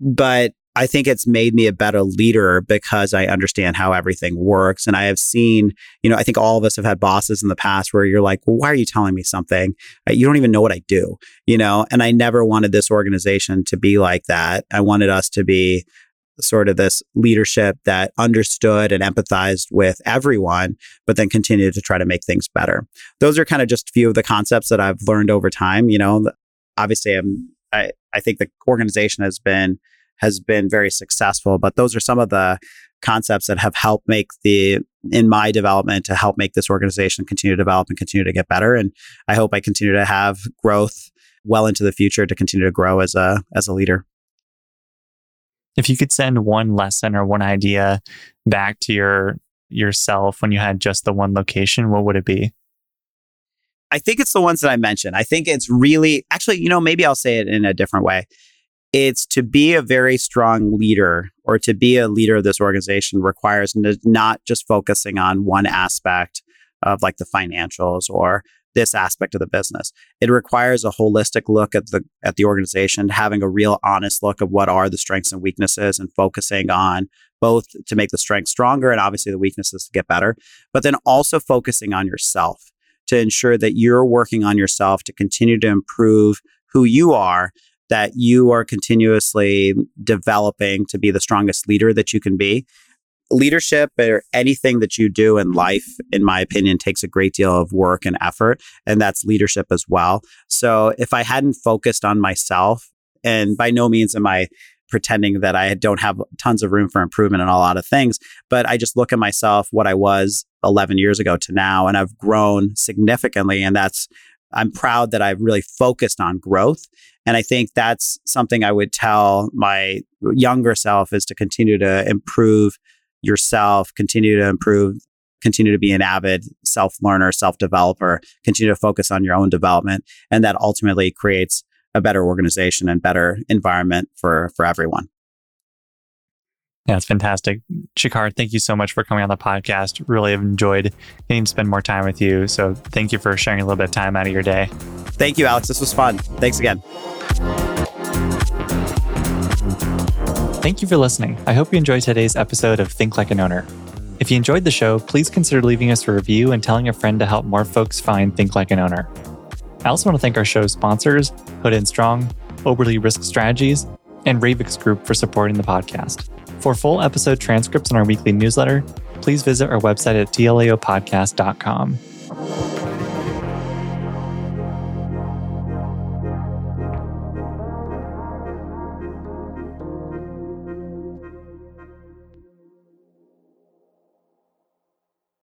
But I think it's made me a better leader because I understand how everything works. And I have seen, you know, I think all of us have had bosses in the past where you're like, well, why are you telling me something? Uh, you don't even know what I do, you know? And I never wanted this organization to be like that. I wanted us to be sort of this leadership that understood and empathized with everyone, but then continued to try to make things better. Those are kind of just a few of the concepts that I've learned over time. You know, obviously, I'm, I, I think the organization has been has been very successful. But those are some of the concepts that have helped make the in my development to help make this organization continue to develop and continue to get better. And I hope I continue to have growth well into the future to continue to grow as a as a leader. If you could send one lesson or one idea back to your yourself when you had just the one location, what would it be? I think it's the ones that I mentioned. I think it's really actually, you know, maybe I'll say it in a different way it's to be a very strong leader or to be a leader of this organization requires not just focusing on one aspect of like the financials or this aspect of the business. It requires a holistic look at the at the organization, having a real honest look of what are the strengths and weaknesses and focusing on both to make the strengths stronger and obviously the weaknesses to get better, but then also focusing on yourself to ensure that you're working on yourself to continue to improve who you are, that you are continuously developing to be the strongest leader that you can be. Leadership or anything that you do in life, in my opinion, takes a great deal of work and effort, and that's leadership as well. So if I hadn't focused on myself, and by no means am I pretending that I don't have tons of room for improvement in a lot of things. But I just look at myself, what I was 11 years ago to now, and I've grown significantly. And that's, I'm proud that I've really focused on growth. And I think that's something I would tell my younger self is to continue to improve yourself, continue to improve, continue to be an avid self learner, self developer, continue to focus on your own development. And that ultimately creates a better organization and better environment for for everyone. Yeah, it's fantastic. Shikhar, thank you so much for coming on the podcast. Really have enjoyed getting to spend more time with you. So thank you for sharing a little bit of time out of your day. Thank you, Alex. This was fun. Thanks again. Thank you for listening. I hope you enjoyed today's episode of Think Like an Owner. If you enjoyed the show, please consider leaving us a review and telling a friend to help more folks find Think Like an Owner. I also want to thank our show's sponsors, Hood and Strong, Oberle Risk Strategies, and Ravix Group for supporting the podcast. For full episode transcripts and our weekly newsletter, please visit our website at tlaopodcast.com.